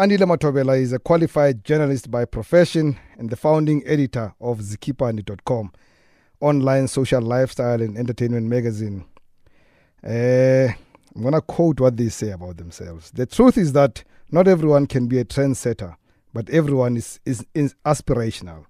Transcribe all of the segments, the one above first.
Andile Mathobela is a qualified journalist by profession and the founding editor of zikhiphani.com, online social lifestyle and entertainment magazine. Uh, I'm going to quote what they say about themselves. The truth is that not everyone can be a trendsetter, but everyone is, is, is aspirational.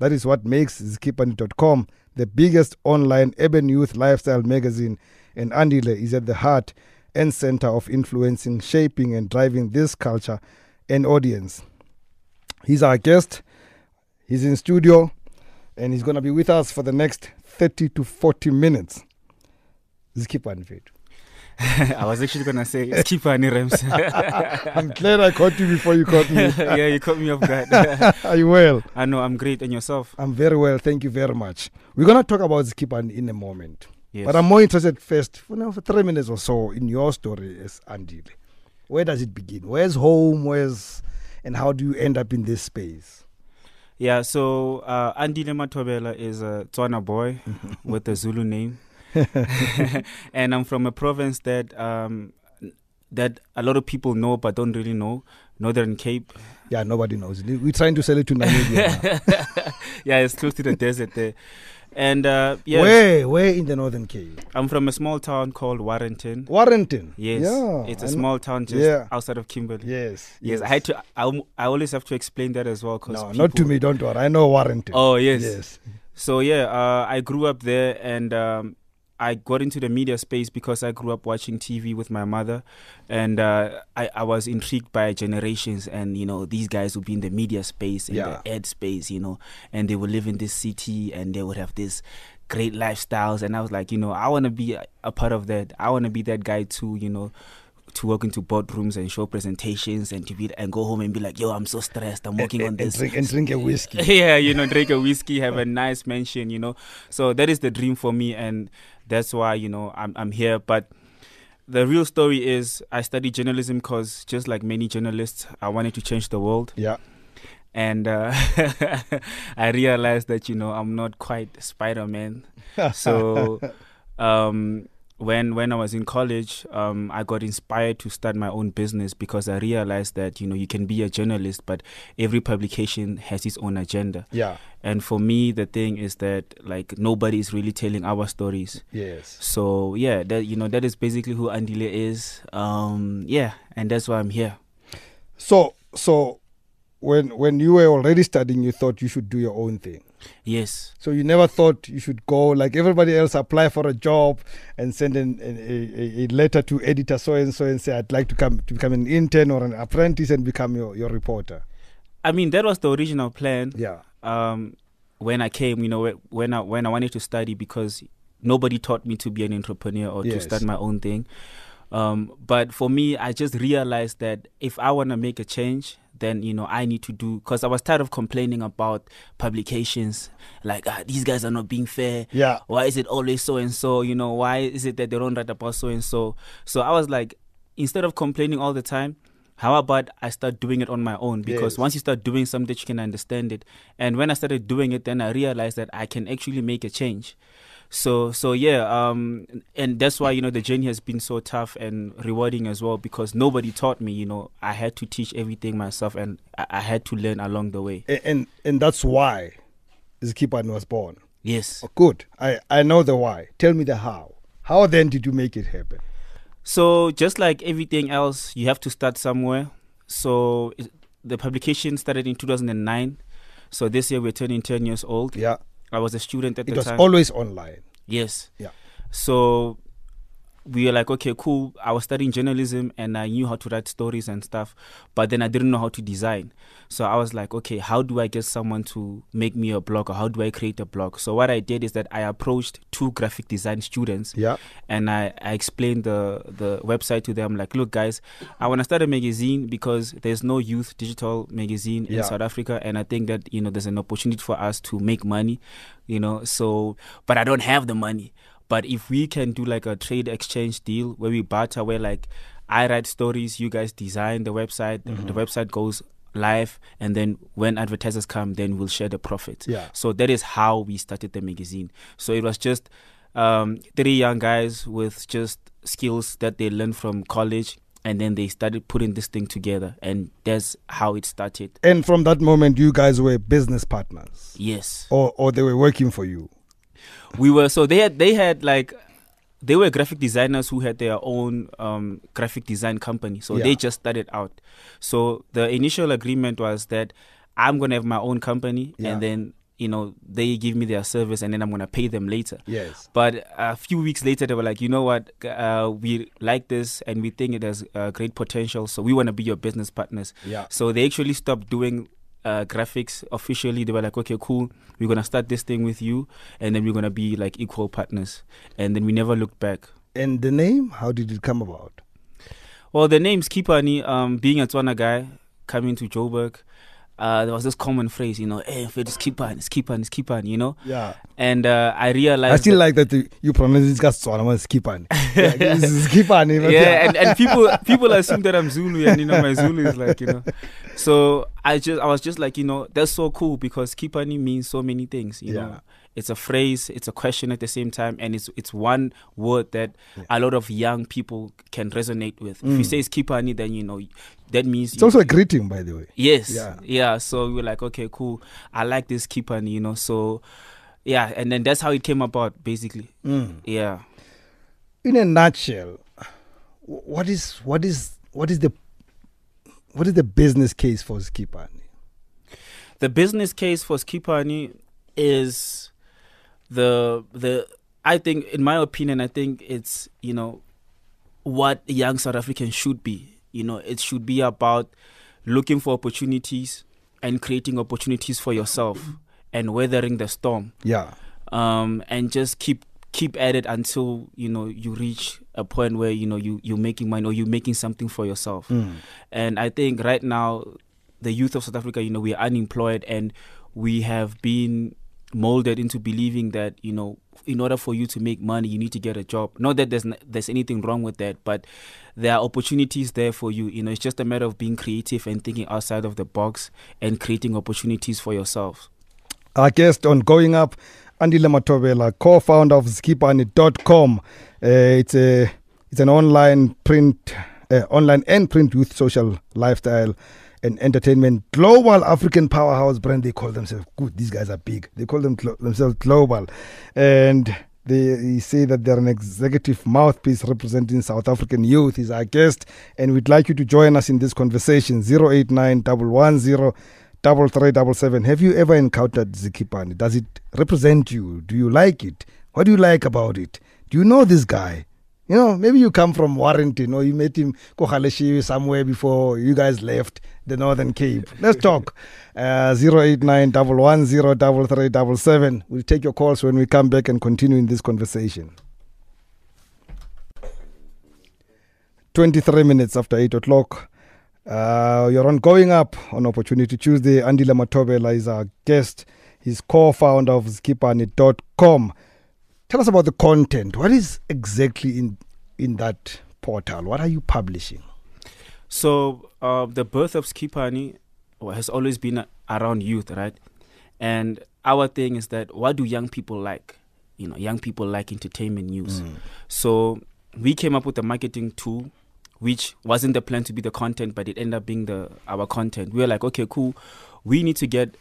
That is what makes zikhiphani.com the biggest online urban youth lifestyle magazine, and Andile is at the heart and center of influencing, shaping, and driving this culture and audience. He's our guest. He's in studio, and he's going to be with us for the next 30 to 40 minutes. Zikhiphani Vetu. I was actually gonna say Skipani Rems. I'm glad I caught you before you caught me. yeah, you caught me off guard. Are you well? I know I'm great, and yourself? I'm very well. Thank you very much. We're going to talk about Zikhiphani in a moment. Yes. But I'm more interested first, for now, for three minutes or so, in your story as Andile. Where does it begin? Where's home? Where's and how do you end up in this space? yeah. So uh, Andile Mathobela is a Tswana boy with a Zulu name, and I'm from a province that um, that a lot of people know but don't really know, Northern Cape. Yeah, nobody knows. We're trying to sell it to Namibia. yeah, it's close to the desert there. And uh, yeah, Where? Where in the Northern Cape? I'm from a small town called Warrenton. Warrenton. Yes, Yeah. it's a I know- small town just Yeah. outside of Kimberley. Yes. Yes, I had to. I, I always have to explain that as well. Cause No, not to me. Don't worry. I know Warrenton. Oh yes. Yes. So yeah, uh, I grew up there, and um, I got into the media space because I grew up watching TV with my mother, and uh, I, I was intrigued by generations, and you know these guys would be in the media space, in Yeah. the ad space, you know, and they would live in this city, and they would have this great lifestyles, and I was like, you know, I want to be a, a part of that. I want to be that guy too, you know. To walk into boardrooms and show presentations and to be and go home and be like, yo, I'm so stressed. I'm working and, on and this. drink and drink a whiskey. yeah, you know, drink a whiskey, have a nice mansion, you know. So that is the dream for me, and that's why you know I'm I'm here. But the real story is I studied journalism because just like many journalists, I wanted to change the world, yeah. and uh, I realized that you know I'm not quite Spider Man. So um, when when I was in college, um, I got inspired to start my own business because I realized that you know you can be a journalist, but every publication has its own agenda. Yeah. And for me, the thing is that like nobody is really telling our stories. Yes. So yeah, that you know that is basically who Andile is. Um, yeah, and that's why I'm here. So so when when you were already studying, you thought you should do your own thing. Yes. So you never thought you should go like everybody else, apply for a job and send an, a, a- a letter to editor so and so and say I'd like to come to become an intern or an apprentice and become your, your reporter. I mean that was the original plan. Yeah. um, when I came, you know, when I when I wanted to study because nobody taught me to be an entrepreneur or to start my own thing. Um, but for me, I just realized that if I want to make a change, then you know I need to do because I was tired of complaining about publications like ah, these guys are not being fair. Yeah. Why is it always so and so? You know, why is it that they don't write about so and so? So I was like, instead of complaining all the time, how about I start doing it on my own? Because Yes. once you start doing something, you can understand it. And when I started doing it, then I realized that I can actually make a change. So so yeah, um, and that's why you know the journey has been so tough and rewarding as well because nobody taught me. You know, I had to teach everything myself, and I, I had to learn along the way. A- And and that's why Zkipan was born. Yes. Oh, good. I, I know the why. Tell me the how. How then did you make it happen? So just like everything else, you have to start somewhere. So it- the publication started in 2009. So this year we're turning 10 years old. Yeah. I was a student at It the time. It was always online. yes. Yeah. So we were like, okay, cool. I was studying journalism and I knew how to write stories and stuff, but then I didn't know how to design. So I was like, okay, how do I get someone to make me a blog or how do I create a blog? So what I did is that I approached two graphic design students Yeah. and I, I explained the the website to them like look guys i want to start a magazine because there's no youth digital magazine in Yeah. south africa and i think that you know there's an opportunity for us to make money you know so but i don't have the money but if we can do like a trade exchange deal where we barter where like i write stories you guys design the website the website goes live and then when advertisers come then we'll share the profits Yeah. so that is how we started the magazine. So it was just um, three young guys with just skills that they learned from college. and then they started putting this thing together, and that's how it started. And from that moment, you guys were business partners, Yes, or or they were working for you. We were. So they had they had like they were graphic designers who had their own um, graphic design company. So Yeah. they just started out. So the initial agreement was that I'm gonna have my own company, Yeah. and then you know they give me their service, and then I'm gonna pay them later. Yes. But a few weeks later, they were like, you know what, uh, we like this and we think it has uh, great potential, so we want to be your business partners. Yeah. So they actually stopped doing uh, graphics officially. They were like, okay, cool, we're gonna start this thing with you, and then we're gonna be like equal partners. And then we never looked back. And the name, how did it come about? Well, the name's Kipani. Um, being a Tswana guy coming to Joburg, uh, there was this common phrase, you know, hey, if it's Kipani, it's Kipani, it's Kipani, you know. Yeah. And uh, I realized I still that- like that you, pronounce it as Tswana, it's Skipani. yeah, this is Skipani. but yeah, and, and people people assume that I'm Zulu, and you know my Zulu is like you know. So I just I was just like you know that's so cool because Kipani means so many things. You Yeah. know, it's a phrase, it's a question at the same time, and it's it's one word that a lot of young people can resonate with. If you Mm. say it's Kipani, then you know that means It's you- also a greeting, by the way. Yes. Yeah. Yeah. So we are like, okay, cool. I like this Kipani, you know. So yeah, and then that's how it came about, basically. Mm. Yeah. In a nutshell, what is what is what is the what is the business case for Skipani? the business case for Skipani is the the I think in my opinion I think it's you know what young South Africans should be you know it should be about looking for opportunities and creating opportunities for yourself and weathering the storm Yeah. um, and just keep keep at it until you know you reach a point where you know you you're making money or you're making something for yourself Mm. and I think right now, the youth of South Africa, you know, we are unemployed and we have been molded into believing that, you know, in order for you to make money, you need to get a job. Not that there's n- there's anything wrong with that, but there are opportunities there for you. You know, it's just a matter of being creative and thinking outside of the box and creating opportunities for yourself. Our guest on Going Up, Andile Mathobela, co-founder of Skipani.com. Uh, it's a it's an online print, uh, online and print youth social lifestyle and entertainment global African powerhouse brand. They call themselves good. These guys are big. They call them themselves global, and they, they say that they're an executive mouthpiece representing South African youth. Is our guest, and we'd like you to join us in this conversation. Zero eight nine double one zero double three double seven. Have you ever encountered Zikhiphani? Does it represent you? Do you like it? What do you like about it? Do you know this guy? You know, maybe you come from Warrenton or you met him Kohaleshiwe somewhere before you guys left the Northern Cape. Let's talk. Uh, 089 110 We'll take your calls when we come back and continue in this conversation. 23 minutes after 8 o'clock. Uh, you're on Going Up on Opportunity Tuesday. Andile Mathobela is our guest. He's co-founder of Skipani.com. Tell us about the content. What is exactly in in that portal? What are you publishing? So uh, the birth of Skipani has always been around youth, right? And our thing is that what do young people like? You know, young people like entertainment news. So we came up with a marketing tool, which wasn't the plan to be the content, but it ended up being the our content. We were like, okay, cool. We need to get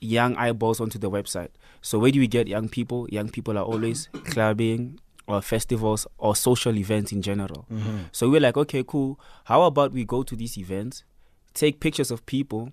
young eyeballs onto the website. So where do we get young people? Young people are always clubbing or festivals or social events in general. So we're like, okay, cool. How about we go to these events, take pictures of people.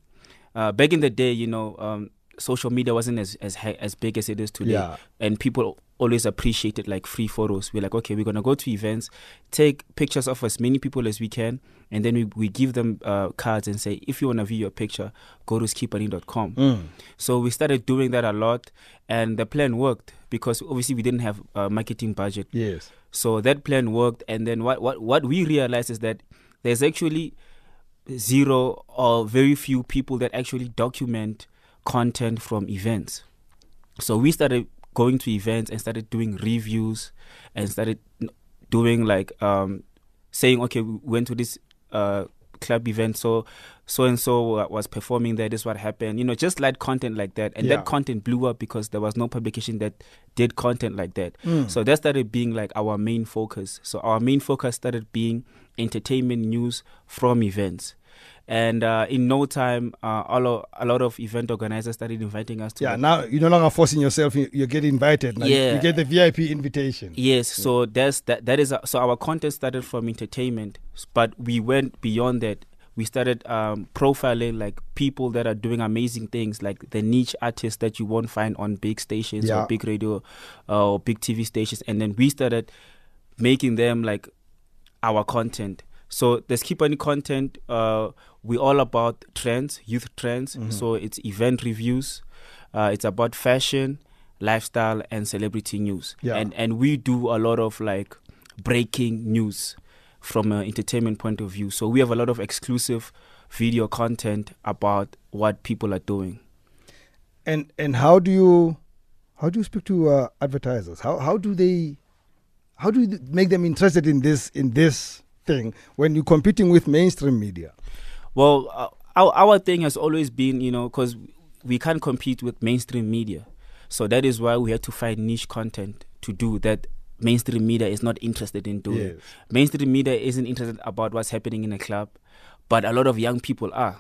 Uh, back in the day, you know, um, social media wasn't as as as big as it is today, Yeah. and people always appreciated like free photos. We're like, okay, we're gonna go to events, take pictures of as many people as we can, and then we, we give them uh, cards and say, if you wanna view your picture, go to skipani.com. Mm. So we started doing that a lot, and the plan worked because obviously we didn't have a marketing budget. Yes. So that plan worked, and then what what what we realized is that there's actually zero or very few people that actually document content from events. So we started going to events and started doing reviews and started doing like um saying okay we went to this uh club event. So so and so was performing there. This is what happened. You know, just light content like that, and Yeah. that content blew up because there was no publication that did content like that. Mm. So that started being like our main focus. So our main focus started being entertainment news from events. And uh, in no time, uh, all of, a lot of event organizers started inviting us to Yeah, now you're no longer forcing yourself. You, you get invited. Now you- Yeah. You get the VIP invitation. Yes, so that's that. That is so our content started from entertainment, but we went beyond that. We started um, profiling like people that are doing amazing things, like the niche artists that you won't find on big stations Yeah. or big radio uh, or big TV stations, and then we started making them like our content. So the Skipani content, uh, we all about trends, youth trends. Mhm. So it's event reviews, uh, it's about fashion, lifestyle, and celebrity news. Yeah. And and we do a lot of like breaking news from an entertainment point of view. So we have a lot of exclusive video content about what people are doing. And and how do you how do you speak to uh, advertisers? How how do they how do you make them interested in this in this thing when you're competing with mainstream media? Well, uh, our our thing has always been, you know, because we can't compete with mainstream media, so that is why we had to find niche content to do that. Mainstream media is not interested in doing. Yes. Mainstream media isn't interested about what's happening in a club, but a lot of young people are,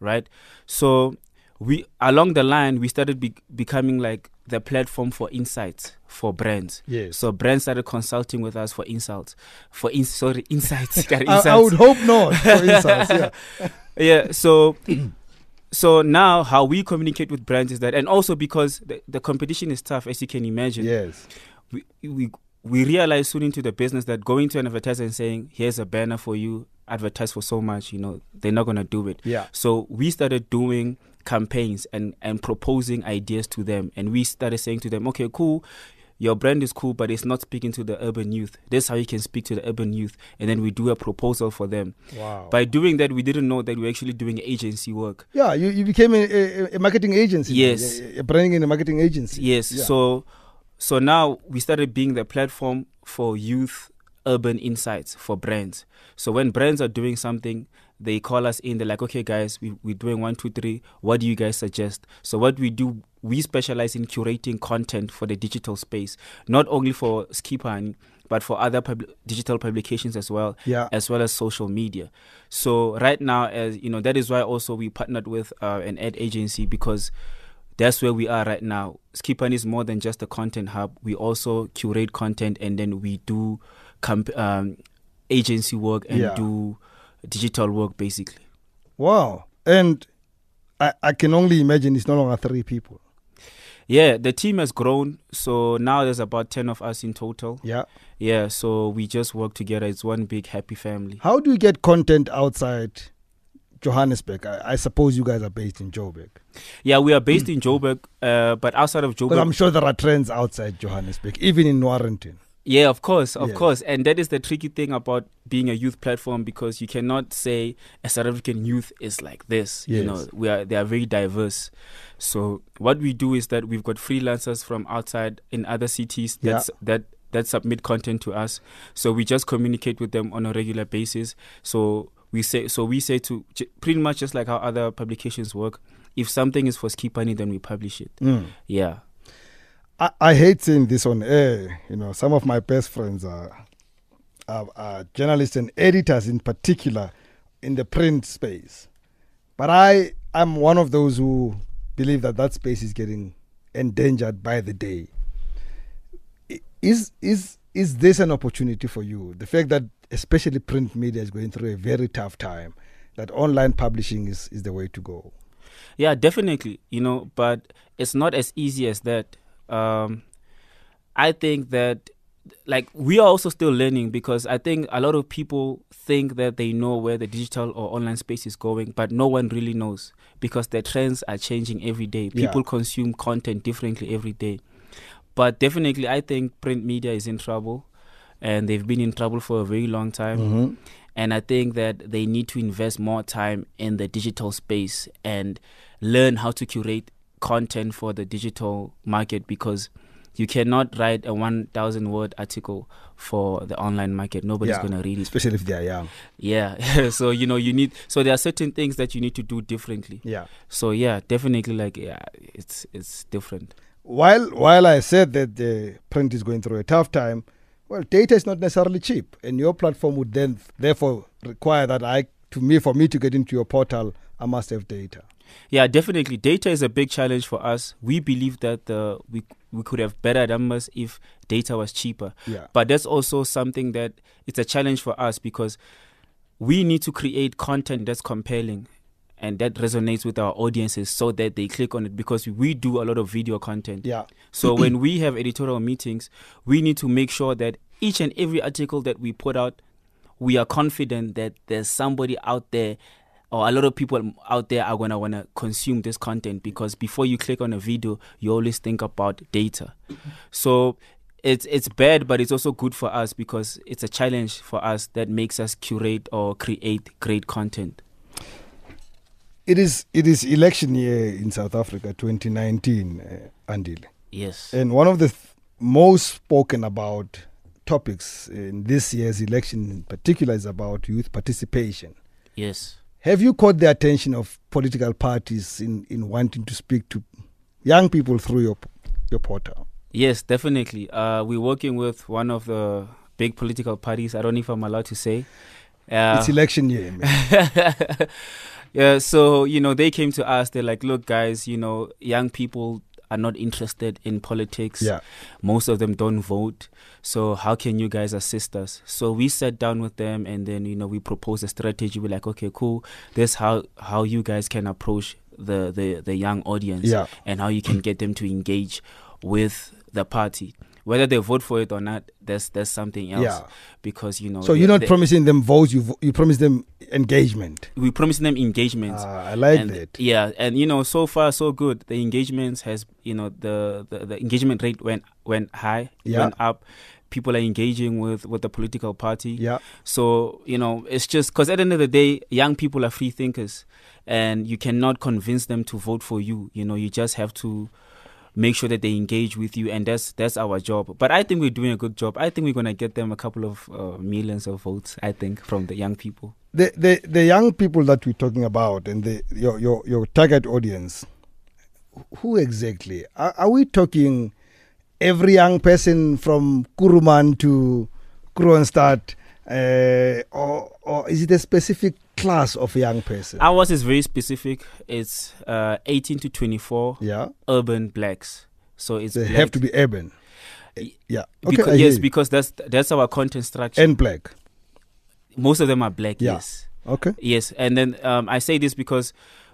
right? So we along the line we started be- becoming like the platform for insights for brands. Yes. So brands started consulting with us for insults, for in- sorry insights. I, I would hope not. For yeah. yeah so so now how we communicate with brands is that and also because the, the competition is tough as you can imagine Yes. we, we we realize soon into the business that going to an advertiser and saying here's a banner for you advertise for so much you know they're not going to do it Yeah. so we started doing campaigns and and proposing ideas to them and we started saying to them okay cool your brand is cool but it's not speaking to the urban youth this is how you can speak to the urban youth and then we do a proposal for them Wow. by doing that we didn't know that we are actually doing agency work yeah, you, you became a, a, a marketing agency. Yes. A, a branding and a marketing agency. yes Yeah. so so now we started being the platform for youth urban insights for brands so when brands are doing something they call us in they're like okay guys we, we're doing one two three what do you guys suggest so what we do we specialize in curating content for the digital space not only for skipani but for other pub- digital publications as well Yeah. as well as social media. So right now, as you know, that is why also we partnered with uh, an ad agency because that's where we are right now. Skipan is more than just a content hub. We also curate content and then we do comp- um, agency work and Yeah. do digital work basically. Wow. And I, I can only imagine it's no longer three people. Yeah, the team has grown. So now there's about 10 of us in total. Yeah. Yeah, so we just work together. It's one big happy family. How do you get content outside Johannesburg? I, I suppose you guys are based in Joburg. Yeah, we are based in Joburg, uh, but outside of Joburg, I'm sure there are trends outside Johannesburg, even in Warrenton. Yeah, of course, of Yes. course. And that is the tricky thing about being a youth platform because you cannot say a South African youth is like this. You know, we are they are very diverse. So what we do is that we've got freelancers from outside in other cities Yeah. that that submit content to us. So we just communicate with them on a regular basis. So we say so we say to pretty much just like how other publications work. If something is for Skipani, then we publish it. Mm. Yeah. I, I hate saying this on air. You know, some of my best friends are, are, are journalists and editors in particular in the print space. But I am one of those who believe that that space is getting endangered by the day. Is is is this an opportunity for you? The fact that especially print media is going through a very tough time, that online publishing is, is the way to go. Yeah, definitely. You know, but it's not as easy as that. Um, I think that, like, we are also still learning because I think a lot of people think that they know where the digital or online space is going, but no one really knows because the trends are changing every day. Yeah. People consume content differently every day. But definitely, I think print media is in trouble, and they've been in trouble for a very long time. Mm-hmm. And I think that they need to invest more time in the digital space and learn how to curate content for the digital market because You cannot write a 1,000 word article for the online market. Nobody's Yeah. going to read it. especially if they are young. Yeah. so, you know, you need, so there are certain things that you need to do differently. Yeah. So, yeah, definitely like, yeah, it's, it's different. While while I said that the print is going through a tough time, well, data is not necessarily cheap, and your platform would then therefore require that I, to me, for me to get into your portal, I must have data. Yeah, definitely. Data is a big challenge for us. We believe that uh, we we could have better numbers if data was cheaper. Yeah. But that's also something that it's a challenge for us because we need to create content that's compelling and that resonates with our audiences so that they click on it because we do a lot of video content. Yeah. So when we have editorial meetings, we need to make sure that each and every article that we put out, we are confident that there's somebody out there or a lot of people out there are gonna wanna consume this content because before you click on a video, you always think about data. So it's it's bad, but it's also good for us because it's a challenge for us that makes us curate or create great content. It is it is election year in South Africa, 2019, uh, Andile. Yes. And one of the th- most spoken about topics in this year's election in particular is about youth participation. Yes. Have you caught the attention of political parties in, in wanting to speak to young people through your your portal? Yes, definitely. Uh, we're working with one of the big political parties. I don't know if I'm allowed to say. Uh, it's election year. Man. yeah, so you know they came to us. They're like, "Look, guys, you know, young people are not interested in politics. yeah. Most of them don't vote. So how can you guys assist us?" So we sat down with them, and then you know we proposed a strategy. We're like, "Okay, cool. This how how you guys can approach the the the young audience, Yeah. and how you can get them to engage with the party." Whether they vote for it or not, that's that's something else. Yeah. Because you know, So you're not they- promising them votes, you vo- you promise them engagement. we promising them engagements. Ah, I like and, that. Yeah, and you know, so far so good. The engagements has, you know, the the, the engagement rate went went high, Yeah. went up. People are engaging with with the political party. Yeah. So you know, it's just because at the end of the day, young people are free thinkers, and you cannot convince them to vote for you. You know, you just have to make sure that they engage with you, and that's that's our job. But I think we're doing a good job. I think we're gonna get them a couple of uh, millions of votes. I think from the young people. The, the the young people that we're talking about and the your your, your target audience, who exactly? Are, are we talking every young person from Kuruman to Kroonstad, uh, or or is it a specific class of young person? Ours is very specific. It's uh, 18 to 24 yeah, urban blacks. So it's they black. have to be urban. Yeah, okay, Because, yes, because that's that's our content structure. and black. Most of them are black. Yeah. Yes, Okay, yes. And then um, I say this because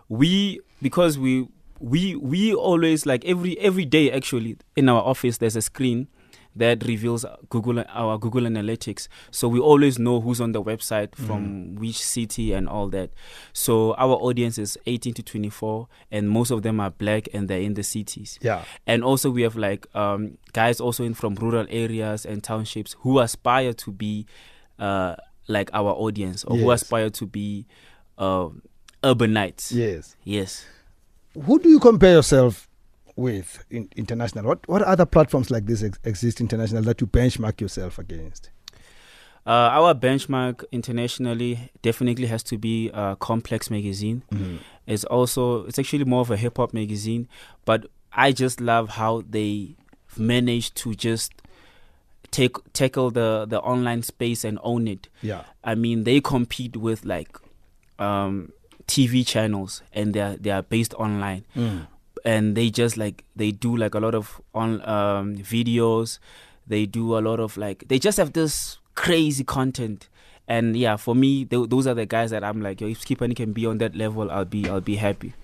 we because we we we always like every every day actually in our office there's a screen that reveals Google our Google Analytics. So we always know who's on the website from which city and all that. So our audience is 18 to 24, and most of them are black and they're in the cities. yeah, And also we have like um, guys also in from rural areas and townships who aspire to be uh, like our audience or who aspire to be uh, urbanites. yes. Yes. Who do you compare yourself with in, international? What what other platforms like this ex- exist international that you benchmark yourself against? Uh, our benchmark internationally definitely has to be uh, Complex Magazine. It's also it's actually more of a hip hop magazine, but I just love how they managed to just take tackle the the online space and own it. Yeah, I mean, they compete with like um, TV channels, and they are they are based online, and they just like they do like a lot of on um, videos. They do a lot of like they just have this crazy content, and yeah, for me, th- those are the guys that I'm like, yo, if Skipani can be on that level, I'll be I'll be happy.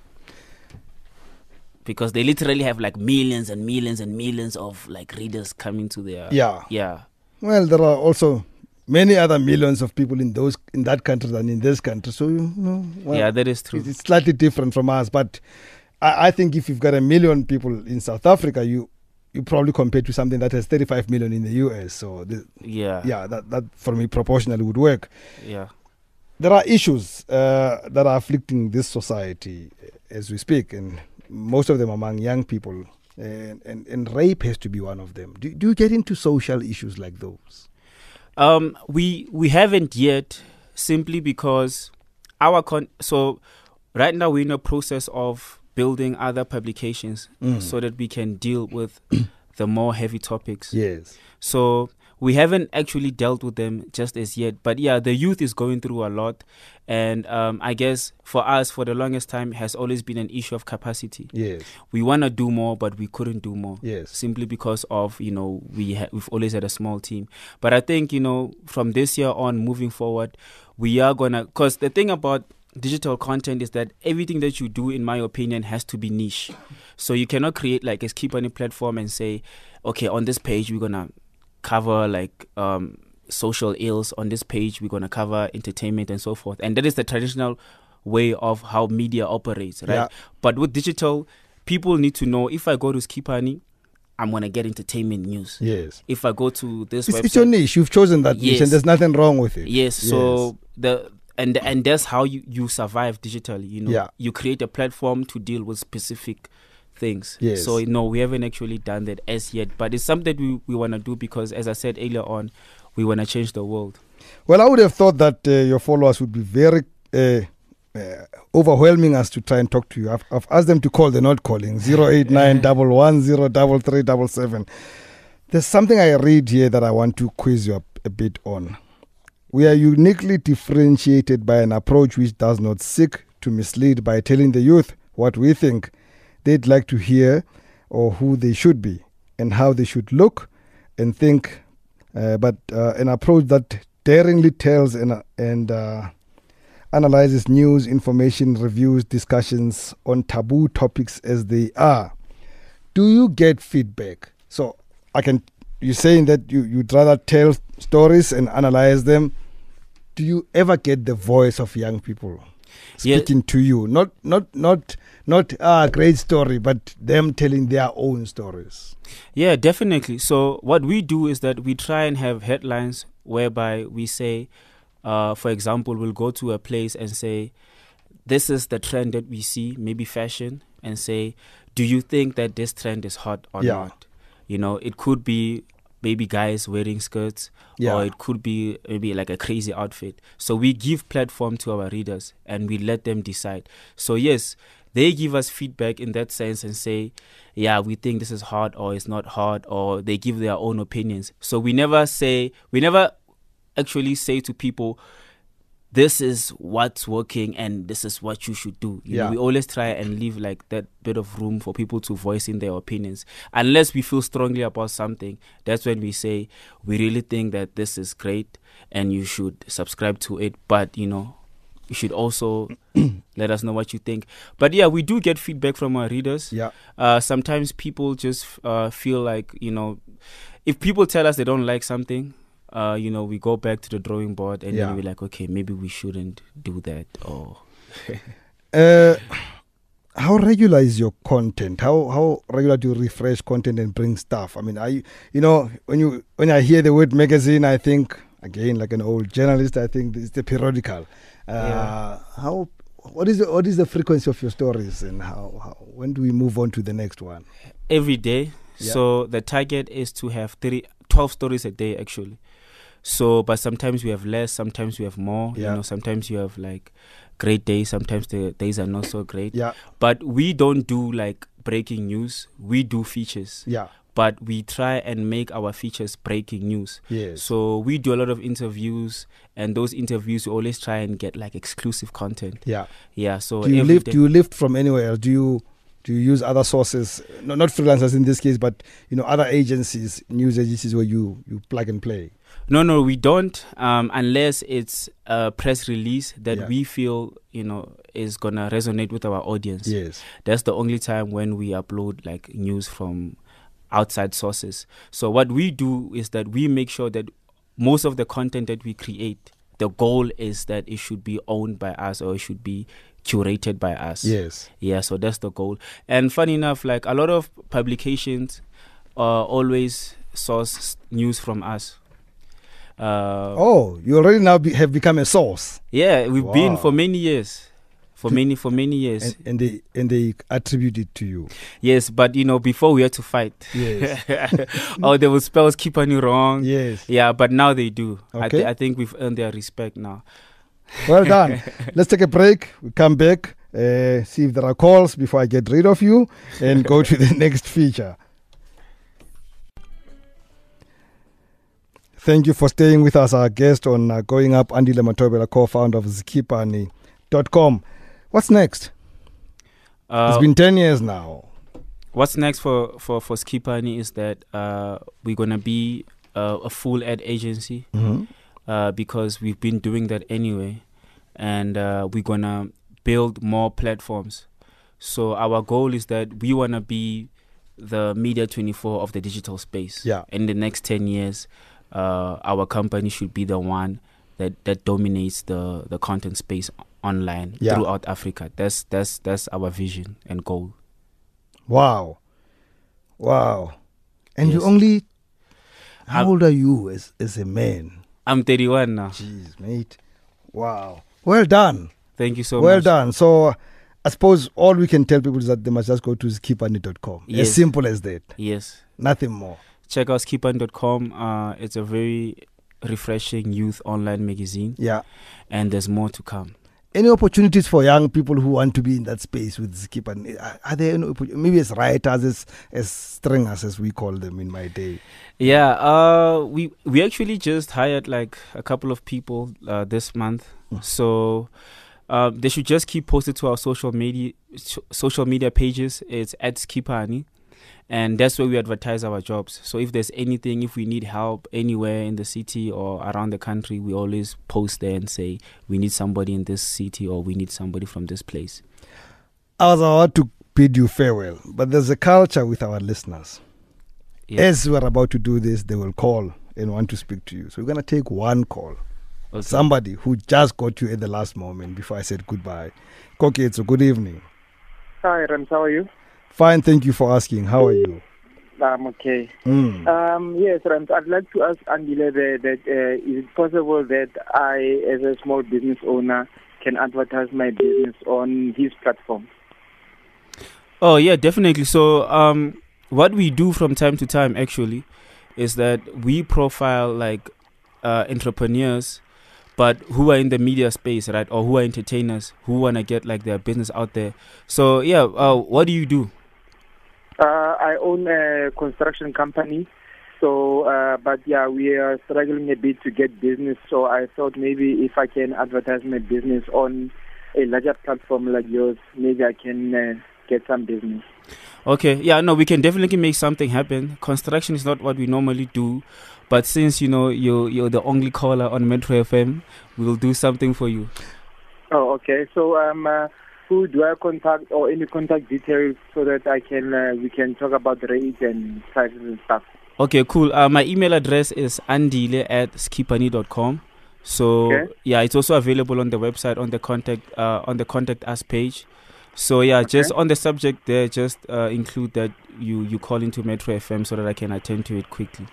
Because they literally have like millions and millions and millions of like readers coming to their yeah. yeah Well, there are also many other millions of people in those in that country than in this country. So you know, well, yeah that is true. it's slightly different from us. But I, I think if you've got a million people in South Africa, you you probably compare to something that has 35 million in the US. So the, Yeah, yeah, that that for me proportionally would work. yeah. there are issues uh, that are afflicting this society as we speak, and most of them among young people and, and, and rape has to be one of them. Do, do you get into social issues like those? Um, we we haven't yet, simply because our con. So right now we're in a process of building other publications Mm. so that we can deal with the more heavy topics. Yes. So we haven't actually dealt with them just as yet. But yeah, the youth is going through a lot, and um, I guess for us, for the longest time, has always been an issue of capacity. Yes. We want to do more, but we couldn't do more Yes. simply because of you know we ha- we've always had a small team. But I think you know from this year on, moving forward, we are gonna because the thing about digital content is that everything that you do, in my opinion, has to be niche. So you cannot create like a skip on a platform and say, okay, on this page we're gonna cover like um, social ills. On this page we're gonna cover entertainment and so forth. And that is the traditional way of how media operates, right? Yeah. But with digital, people need to know if I go to Skipani, I'm gonna get entertainment news. Yes. If I go to this It's, website, it's your niche. You've chosen that niche, and there's nothing wrong with it. yes. So the and and that's how you you survive digitally. You know, Yeah. you create a platform to deal with specific things. Yes. So no, we haven't actually done that as yet, but it's something that we we want to do because, as I said earlier on, we want to change the world. Well, I would have thought that uh, your followers would be very uh, uh, overwhelming us to try and talk to you. I've, I've asked them to call, they're not calling. 089 There's something I read here that I want to quiz you a, a bit on. We are uniquely differentiated by an approach which does not seek to mislead by telling the youth what we think they'd like to hear or who they should be and how they should look and think, uh, but uh, an approach that daringly tells and, and uh, analyzes news, information, reviews, discussions on taboo topics as they are. Do you get feedback? So I can. You're saying that you you'd rather tell stories and analyze them. Do you ever get the voice of young people Yeah. speaking to you? Not not not not ah great story, but them telling their own stories. Yeah, definitely. So what we do is that we try and have headlines whereby we say, uh, for example, we'll go to a place and say, this is the trend that we see, maybe fashion, and say, do you think that this trend is hot or Yeah. not? You know, it could be maybe guys wearing skirts, Yeah. or it could be maybe like a crazy outfit. So we give platform to our readers and we let them decide. So yes, they give us feedback in that sense and say, yeah, we think this is hard or it's not hard, or they give their own opinions. So we never say, we never actually say to people, this is what's working and this is what you should do. You Yeah. know, we always try and leave like that bit of room for people to voice in their opinions. Unless we feel strongly about something, that's when we say we really think that this is great and you should subscribe to it. But you know, you should also let us know what you think. But yeah, we do get feedback from our readers. Yeah. Uh, sometimes people just uh, feel like you know, if people tell us they don't like something, uh, you know, we go back to the drawing board and Yeah. then we're like, okay, maybe we shouldn't do that. Or Uh, how regular is your content? How how regular do you refresh content and bring stuff? I mean, are you you know when you when I hear the word magazine, I think again like an old journalist, I think it's the periodical. Uh, Yeah. How what is the what is the frequency of your stories and how, how when do we move on to the next one? every day. Yeah. So the target is to have three, 12 stories a day actually. So, but sometimes we have less, sometimes we have more. Yeah. You know, sometimes you have like great days, sometimes the days are not so great. Yeah, But we don't do like breaking news. We do features. yeah, But we try and make our features breaking news. yes, So we do a lot of interviews, and those interviews we always try and get like exclusive content. yeah. Yeah. So do you lift? day- Do you lift from anywhere? Do you do you use other sources? No, not freelancers in this case, but you know other agencies, news agencies where you you plug and play. No, no, we don't. Um, unless it's a press release that Yeah. we feel you know is gonna resonate with our audience. Yes. That's the only time when we upload like news from outside sources. So what we do is that we make sure that most of the content that we create, the goal is that it should be owned by us or it should be curated by us. Yes. Yeah, so that's the goal. And funny enough, like a lot of publications uh, always source news from us. Uh, Oh, you already now be, have become a source. Yeah, we've been for many years. for many for many years. And, and they and they attribute it to you. yes, but you know, before we had to fight. Yes. oh, they would spell Skipani wrong. yes. Yeah, but now they do. I, Okay. th- I think we've earned their respect now. Well done. Let's take a break. We come back, uh, see if there are calls before I get rid of you, and go to the next feature. Thank you for staying with us, our guest on uh, Going Up, Andile Mathobela, co-founder of Zikhiphani.com. What's next? Uh, it's been 10 years now. what's next for for for Skipani is that uh, we're gonna be uh, a full ad agency Mm-hmm. uh, because we've been doing that anyway, and uh, we're gonna build more platforms. So our goal is that we wanna be the media 24 of the digital space. Yeah. In the next 10 years, uh, our company should be the one that that dominates the the content space online Yeah. throughout Africa. That's that's that's our vision and goal. Wow. Wow. And you only. How I'm- old are you as, as a man? I'm 31 now. Jeez, mate. Wow. Well done. Thank you so well much. Well done. So I suppose all we can tell people is that they must just go to skipani.com. As simple as that. Yes. Nothing more. Check out skipan.com. Uh, it's a very refreshing youth online magazine, Yeah. and there's more to come. Any opportunities for young people who want to be in that space with Skipani? Are- Are there any maybe as writers, as, as stringers, as we call them in my day? Yeah, uh, we we actually just hired like a couple of people uh, this month, Mm. so uh, they should just keep posted to our social media social media pages. It's at Skipani, and that's where we advertise our jobs. So if there's anything, if we need help anywhere in the city or around the country, we always post there and say we need somebody in this city or we need somebody from this place. I was about to bid you farewell, but there's a culture with our listeners. Yeah. As we're about to do this, they will call and want to speak to you. So we're going to take one call. Okay. Somebody who just got you at the last moment before I said goodbye. Koki, so good evening. Hi, Rams. How are you? Fine, thank you for asking. How are you? I'm okay. Mm. Um, yes, Rams. I'd like to ask Angela that, that uh, is it possible that I, as a small business owner, can advertise my business on his platform? Oh yeah, definitely. So um, what we do from time to time actually is that we profile like uh, entrepreneurs, but who are in the media space, right, or who are entertainers who wanna get like their business out there. So yeah, uh, what do you do? Uh, I own a construction company. So, uh, but yeah, we are struggling a bit to get business. So I thought maybe if I can advertise my business on a larger platform like yours, maybe I can uh, get some business. Okay, yeah, no, we can definitely make something happen. Construction is not what we normally do, but since you know you're you're the only caller on Metro FM, we'll do something for you. Oh, okay. So, um, uh, who do I contact or any contact details so that I can uh, we can talk about rates and prices and stuff? Okay, cool. Uh, my email address is andile at skipani.com. So Okay. yeah, it's also available on the website on the contact uh, on the contact us page. So yeah, just on the subject there, just uh, include that you you call into Metro FM so that I can attend to it quickly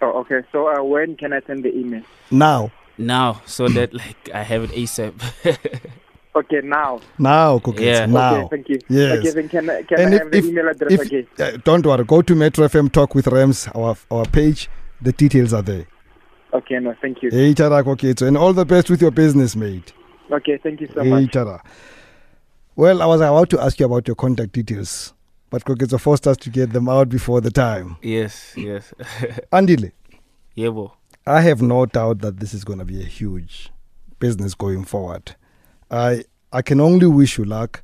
Oh, okay. So, uh, when can I send the email? Now, now, so that like I have it ASAP. Okay, now. now, Koki, Yeah. now. Okay, thank you. Yes. Okay, then can I, can And I if- have the if- email address if- again? Uh, don't worry. Go to Metro FM Talk with Rams, our our page. The details are there. Okay, no, thank you. Hey, Tara, Koki, and all the best with your business, mate. Okay, thank you so Hey, much. Tara. Well, I was about to ask you about your contact details, but Koki forced us to get them out before the time. yes, yes. Andile, yeah, bo. I have no doubt that this is going to be a huge business going forward. I I can only wish you luck,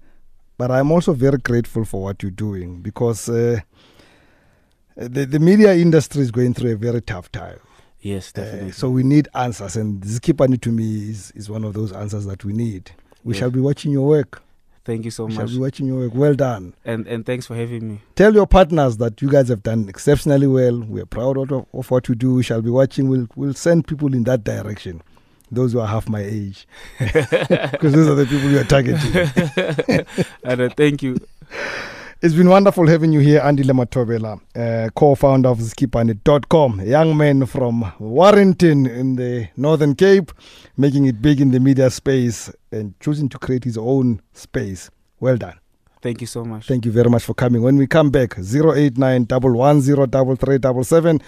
but I'm also very grateful for what you're doing because uh, the the media industry is going through a very tough time. Yes, Uh, definitely. so we need answers, and Zikhiphani to me is is one of those answers that we need. We Yeah. shall be watching your work. Thank you so much. we shall be watching your work. Well done. and and thanks for having me. Tell your partners that you guys have done exceptionally well. We are proud of, of what you do. We shall be watching. We'll we'll send people in that direction. Those who are half my age, because those are the people you are targeting. and uh, thank you. It's been wonderful having you here, Andile Mathobela, uh, co-founder of Skipani.com, a young man from Warrenton in the Northern Cape, making it big in the media space and choosing to create his own space. Well done. Thank you so much. Thank you very much for coming. When we come back, 089 110 3377